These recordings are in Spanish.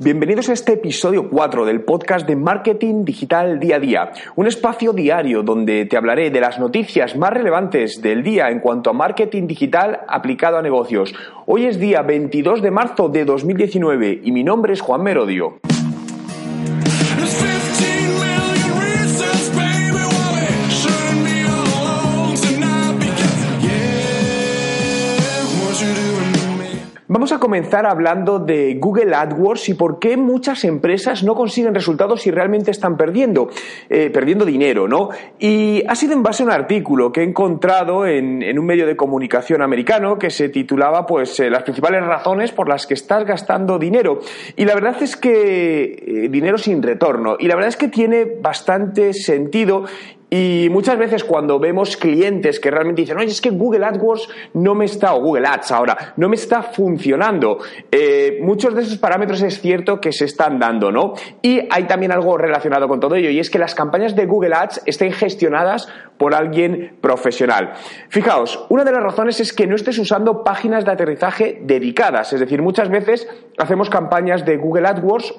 Bienvenidos a este episodio 4 del podcast de Marketing Digital Día a Día, un espacio diario donde te hablaré de las noticias más relevantes del día en cuanto a marketing digital aplicado a negocios. Hoy es día 22 de marzo de 2019 y mi nombre es Juan Merodio. Vamos a comenzar hablando de Google AdWords y por qué muchas empresas no consiguen resultados y realmente están perdiendo, eh, perdiendo dinero, ¿no? Y ha sido en base a un artículo que he encontrado en, en un medio de comunicación americano que se titulaba, pues, eh, las principales razones por las que estás gastando dinero. Y la verdad es que eh, dinero sin retorno. Y la verdad es que tiene bastante sentido y muchas veces cuando vemos clientes que realmente dicen, oye, es que Google AdWords no me está, o Google Ads ahora, no me está funcionando, eh, muchos de esos parámetros es cierto que se están dando, ¿no? Y hay también algo relacionado con todo ello, y es que las campañas de Google Ads estén gestionadas por alguien profesional. Fijaos, una de las razones es que no estés usando páginas de aterrizaje dedicadas, es decir, muchas veces hacemos campañas de Google AdWords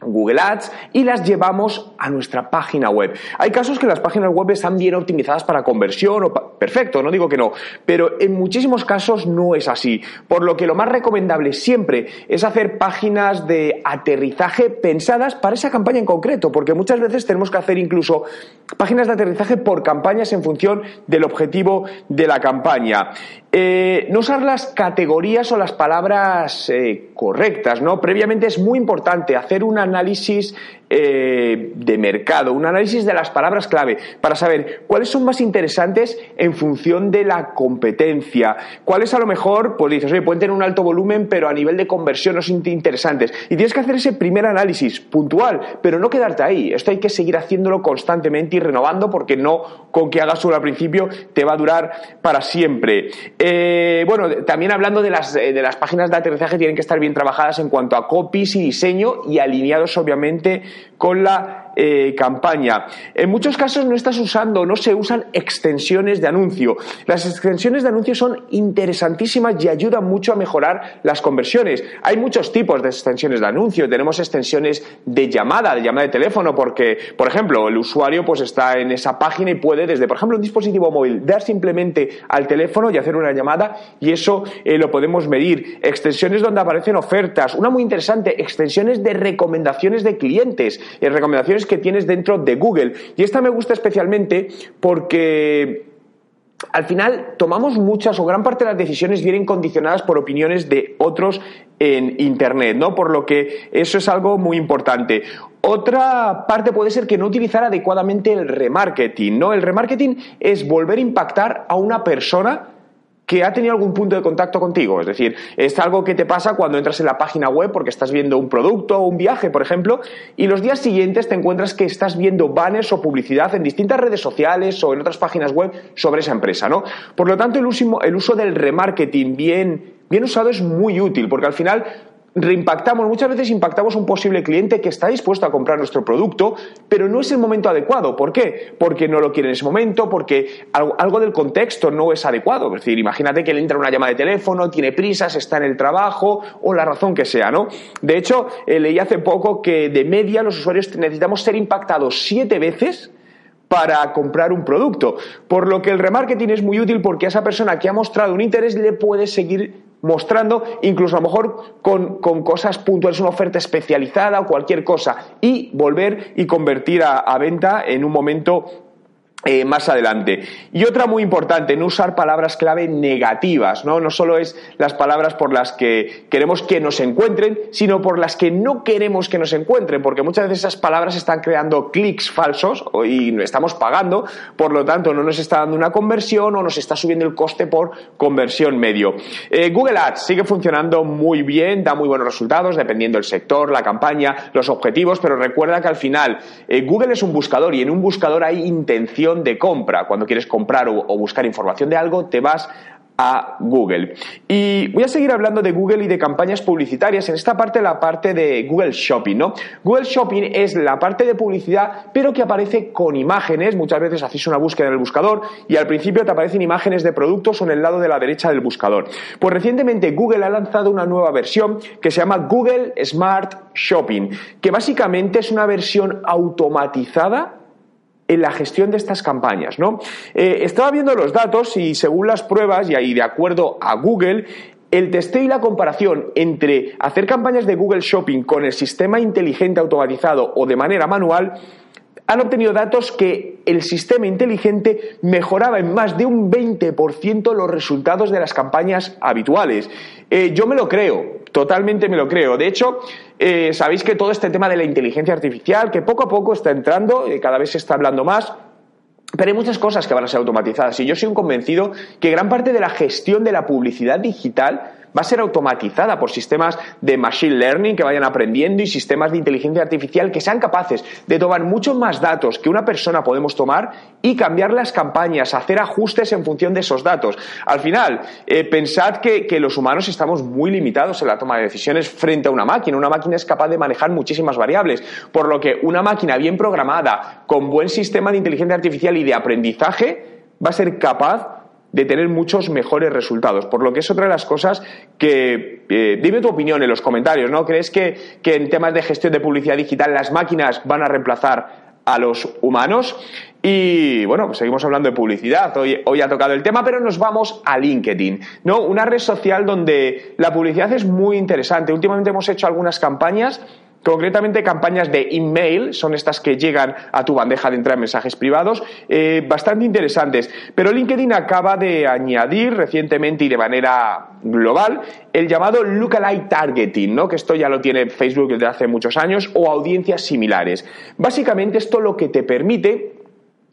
Google Ads y las llevamos a nuestra página web. Hay casos que las páginas web están bien optimizadas para conversión o perfecto, no digo que no, pero en muchísimos casos no es así. Por lo que lo más recomendable siempre es hacer páginas de aterrizaje pensadas para esa campaña en concreto, porque muchas veces tenemos que hacer incluso páginas de aterrizaje por campañas en función del objetivo de la campaña. Eh, no usar las categorías o las palabras eh, correctas, ¿no? Previamente es muy importante hacer un análisis eh, de mercado, un análisis de las palabras clave para saber cuáles son más interesantes en función de la competencia, cuáles a lo mejor, pues dices, oye, pueden tener un alto volumen, pero a nivel de conversión no son interesantes. Y tienes que hacer ese primer análisis puntual, pero no quedarte ahí. Esto hay que seguir haciéndolo constantemente y renovando porque no con que hagas uno al principio te va a durar para siempre. Eh, bueno, también hablando de las, eh, de las páginas de aterrizaje, tienen que estar bien trabajadas en cuanto a copies y diseño y alineados obviamente con la eh, campaña. En muchos casos no estás usando, no se usan extensiones de anuncio. Las extensiones de anuncio son interesantísimas y ayudan mucho a mejorar las conversiones. Hay muchos tipos de extensiones de anuncio. Tenemos extensiones de llamada, de llamada de teléfono, porque, por ejemplo, el usuario pues está en esa página y puede desde, por ejemplo, un dispositivo móvil, dar simplemente al teléfono y hacer una llamada y eso eh, lo podemos medir. Extensiones donde aparecen ofertas. Una muy interesante, extensiones de recomendaciones de clientes, eh, recomendaciones que tienes dentro de Google. Y esta me gusta especialmente porque al final tomamos muchas o gran parte de las decisiones vienen condicionadas por opiniones de otros en Internet, ¿no? Por lo que eso es algo muy importante. Otra parte puede ser que no utilizar adecuadamente el remarketing, ¿no? El remarketing es volver a impactar a una persona que ha tenido algún punto de contacto contigo. Es decir, es algo que te pasa cuando entras en la página web porque estás viendo un producto o un viaje, por ejemplo, y los días siguientes te encuentras que estás viendo banners o publicidad en distintas redes sociales o en otras páginas web sobre esa empresa, ¿no? Por lo tanto, el uso, el uso del remarketing bien, bien usado es muy útil porque al final reimpactamos, muchas veces impactamos un posible cliente que está dispuesto a comprar nuestro producto, pero no es el momento adecuado. ¿Por qué? Porque no lo quiere en ese momento, porque algo, algo del contexto no es adecuado. Es decir, imagínate que le entra una llamada de teléfono, tiene prisas, está en el trabajo o la razón que sea, ¿no? De hecho, eh, leí hace poco que de media los usuarios necesitamos ser impactados siete veces para comprar un producto. Por lo que el remarketing es muy útil porque a esa persona que ha mostrado un interés le puede seguir mostrando, incluso a lo mejor con, con cosas puntuales, una oferta especializada o cualquier cosa, y volver y convertir a, a venta en un momento eh, más adelante. Y otra muy importante, no usar palabras clave negativas, ¿no? No solo es las palabras por las que queremos que nos encuentren, sino por las que no queremos que nos encuentren, porque muchas veces esas palabras están creando clics falsos y estamos pagando, por lo tanto no nos está dando una conversión o nos está subiendo el coste por conversión medio. Eh, Google Ads sigue funcionando muy bien, da muy buenos resultados dependiendo del sector, la campaña, los objetivos, pero recuerda que al final eh, Google es un buscador y en un buscador hay intención de compra. Cuando quieres comprar o, o buscar información de algo, te vas a Google. Y voy a seguir hablando de Google y de campañas publicitarias. En esta parte, la parte de Google Shopping, ¿no? Google Shopping es la parte de publicidad, pero que aparece con imágenes. Muchas veces hacéis una búsqueda en el buscador y al principio te aparecen imágenes de productos en el lado de la derecha del buscador. Pues recientemente Google ha lanzado una nueva versión que se llama Google Smart Shopping, que básicamente es una versión automatizada en la gestión de estas campañas, ¿no? Eh, estaba viendo los datos y según las pruebas y ahí de acuerdo a Google, el testeo y la comparación entre hacer campañas de Google Shopping con el sistema inteligente automatizado o de manera manual han obtenido datos que el sistema inteligente mejoraba en más de un 20% los resultados de las campañas habituales. Eh, yo me lo creo, totalmente me lo creo. De hecho, eh, sabéis que todo este tema de la inteligencia artificial, que poco a poco está entrando, eh, cada vez se está hablando más, pero hay muchas cosas que van a ser automatizadas y yo soy un convencido que gran parte de la gestión de la publicidad digital va a ser automatizada por sistemas de machine learning que vayan aprendiendo y sistemas de inteligencia artificial que sean capaces de tomar muchos más datos que una persona podemos tomar y cambiar las campañas, hacer ajustes en función de esos datos. Al final, eh, pensad que, que los humanos estamos muy limitados en la toma de decisiones frente a una máquina. Una máquina es capaz de manejar muchísimas variables, por lo que una máquina bien programada, con buen sistema de inteligencia artificial y de aprendizaje, va a ser capaz de tener muchos mejores resultados. Por lo que es otra de las cosas que, eh, dime tu opinión en los comentarios, ¿no? ¿Crees que, que en temas de gestión de publicidad digital las máquinas van a reemplazar a los humanos? Y bueno, pues seguimos hablando de publicidad. Hoy, hoy ha tocado el tema, pero nos vamos a LinkedIn, ¿no? Una red social donde la publicidad es muy interesante. Últimamente hemos hecho algunas campañas Concretamente, campañas de email, son estas que llegan a tu bandeja de entrada en mensajes privados, eh, bastante interesantes. Pero LinkedIn acaba de añadir recientemente y de manera global el llamado lookalike targeting, ¿no? que esto ya lo tiene Facebook desde hace muchos años, o audiencias similares. Básicamente, esto lo que te permite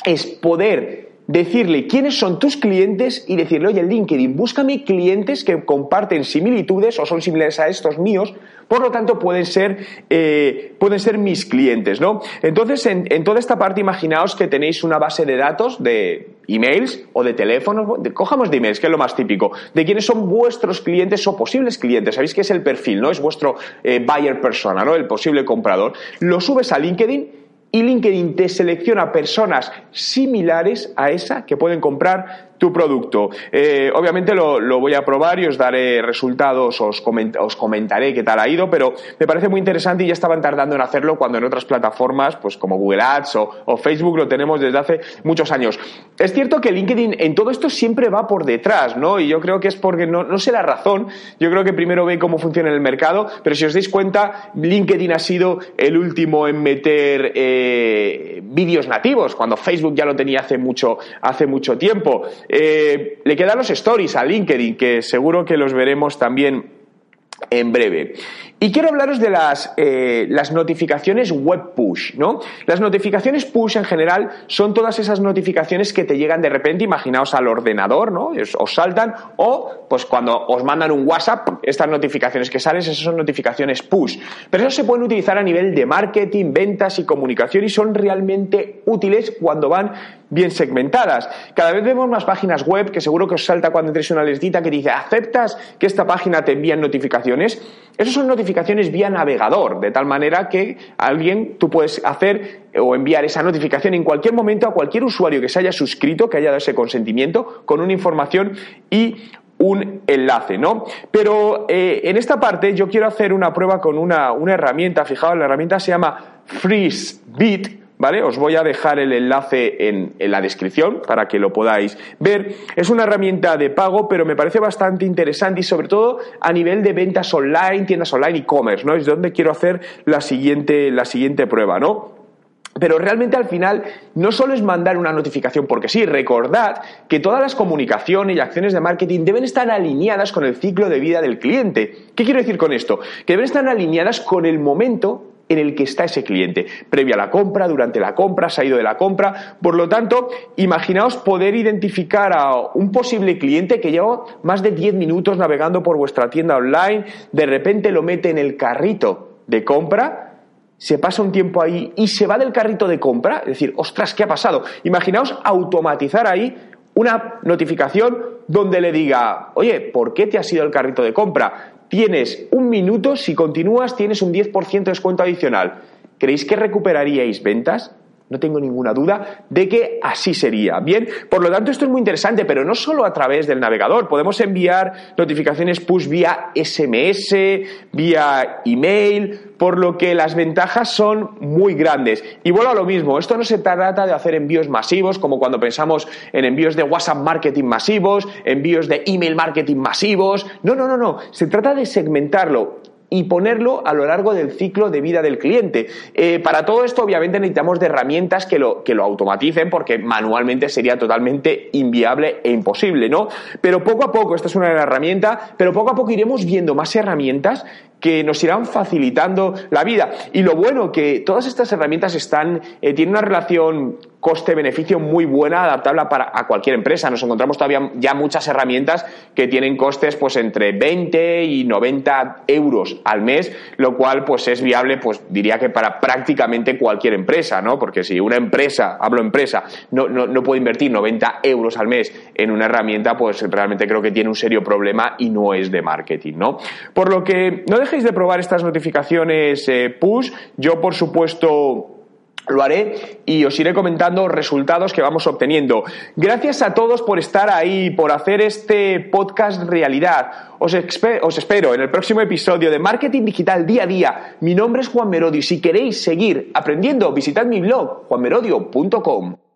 es poder decirle quiénes son tus clientes y decirle, oye, LinkedIn, búscame clientes que comparten similitudes o son similares a estos míos, por lo tanto pueden ser, eh, pueden ser mis clientes, ¿no? Entonces, en, toda esta parte, imaginaos que tenéis una base de datos de emails o de teléfonos, de, cojamos de emails, que es lo más típico, de quiénes son vuestros clientes o posibles clientes. Sabéis que es el perfil, ¿no? Es vuestro eh, buyer persona, ¿no? El posible comprador. Lo subes a LinkedIn y LinkedIn te selecciona personas similares a esa que pueden comprar tu producto. Eh, obviamente lo, voy a probar y os daré resultados, os, os, comentaré qué tal ha ido, pero me parece muy interesante y ya estaban tardando en hacerlo cuando en otras plataformas, pues como Google Ads o, Facebook, lo tenemos desde hace muchos años. Es cierto que LinkedIn en todo esto siempre va por detrás, ¿no? Y yo creo que es porque no, no sé la razón, yo creo que primero ve cómo funciona el mercado, pero si os dais cuenta, LinkedIn ha sido el último en meter eh, vídeos nativos, cuando Facebook ya lo tenía hace mucho, hace mucho tiempo. Eh, le quedan los stories a LinkedIn, que seguro que los veremos también en breve. Y quiero hablaros de las, eh, las, notificaciones web push, ¿no? Las notificaciones push en general son todas esas notificaciones que te llegan de repente, imaginaos al ordenador, ¿no? Os, saltan, o pues cuando os mandan un WhatsApp, estas notificaciones que salen, esas son notificaciones push. Pero eso se pueden utilizar a nivel de marketing, ventas y comunicación y son realmente útiles cuando van bien segmentadas. Cada vez vemos más páginas web que seguro que os salta cuando entréis una listita que dice, ¿aceptas que esta página te envíe notificaciones? Esas son notificaciones vía navegador, de tal manera que alguien, tú puedes hacer o enviar esa notificación en cualquier momento a cualquier usuario que se haya suscrito, que haya dado ese consentimiento, con una información y un enlace, ¿no? Pero eh, en esta parte yo quiero hacer una prueba con una, una herramienta, fijaos, la herramienta se llama FreezeBit, ¿vale? Os voy a dejar el enlace en, en, la descripción para que lo podáis ver. Es una herramienta de pago, pero me parece bastante interesante y sobre todo a nivel de ventas online, tiendas online, e-commerce, ¿no? Es donde quiero hacer la siguiente, la siguiente prueba, ¿no? Pero realmente al final no solo es mandar una notificación, porque sí, recordad que todas las comunicaciones y acciones de marketing deben estar alineadas con el ciclo de vida del cliente. ¿Qué quiero decir con esto? Que deben estar alineadas con el momento en el que está ese cliente, previa a la compra, durante la compra, se ha ido de la compra. Por lo tanto, imaginaos poder identificar a un posible cliente que lleva más de 10 minutos navegando por vuestra tienda online, de repente lo mete en el carrito de compra, se pasa un tiempo ahí y se va del carrito de compra, es decir, ostras, ¿qué ha pasado? Imaginaos automatizar ahí una notificación donde le diga, oye, ¿por qué te has ido el carrito de compra? Tienes un minuto, si continúas tienes un 10% de descuento adicional. ¿Creéis que recuperaríais ventas? No tengo ninguna duda de que así sería. Bien, por lo tanto esto es muy interesante, pero no solo a través del navegador. Podemos enviar notificaciones push vía SMS, vía email, por lo que las ventajas son muy grandes. Y vuelvo a lo mismo, esto no se trata de hacer envíos masivos, como cuando pensamos en envíos de WhatsApp marketing masivos, envíos de email marketing masivos. No, no, no, no. Se trata de segmentarlo y ponerlo a lo largo del ciclo de vida del cliente. Eh, para todo esto, obviamente, necesitamos de herramientas que lo, que lo automaticen porque manualmente sería totalmente inviable e imposible, ¿no? Pero poco a poco, esta es una herramienta, pero poco a poco iremos viendo más herramientas que nos irán facilitando la vida. Y lo bueno que todas estas herramientas están, eh, tienen una relación coste-beneficio muy buena, adaptable para, a cualquier empresa. Nos encontramos todavía ya muchas herramientas que tienen costes pues entre 20 y 90 euros al mes, lo cual pues es viable, pues diría que para prácticamente cualquier empresa, ¿no? Porque si una empresa, hablo empresa, no, no, no puede invertir 90 euros al mes en una herramienta, pues realmente creo que tiene un serio problema y no es de marketing, ¿no? Por lo que no de probar estas notificaciones eh, push. Yo, por supuesto, lo haré y os iré comentando resultados que vamos obteniendo. Gracias a todos por estar ahí, por hacer este podcast realidad. Os, os, espero en el próximo episodio de Marketing Digital Día a Día. Mi nombre es Juan Merodio y si queréis seguir aprendiendo, visitad mi blog juanmerodio.com.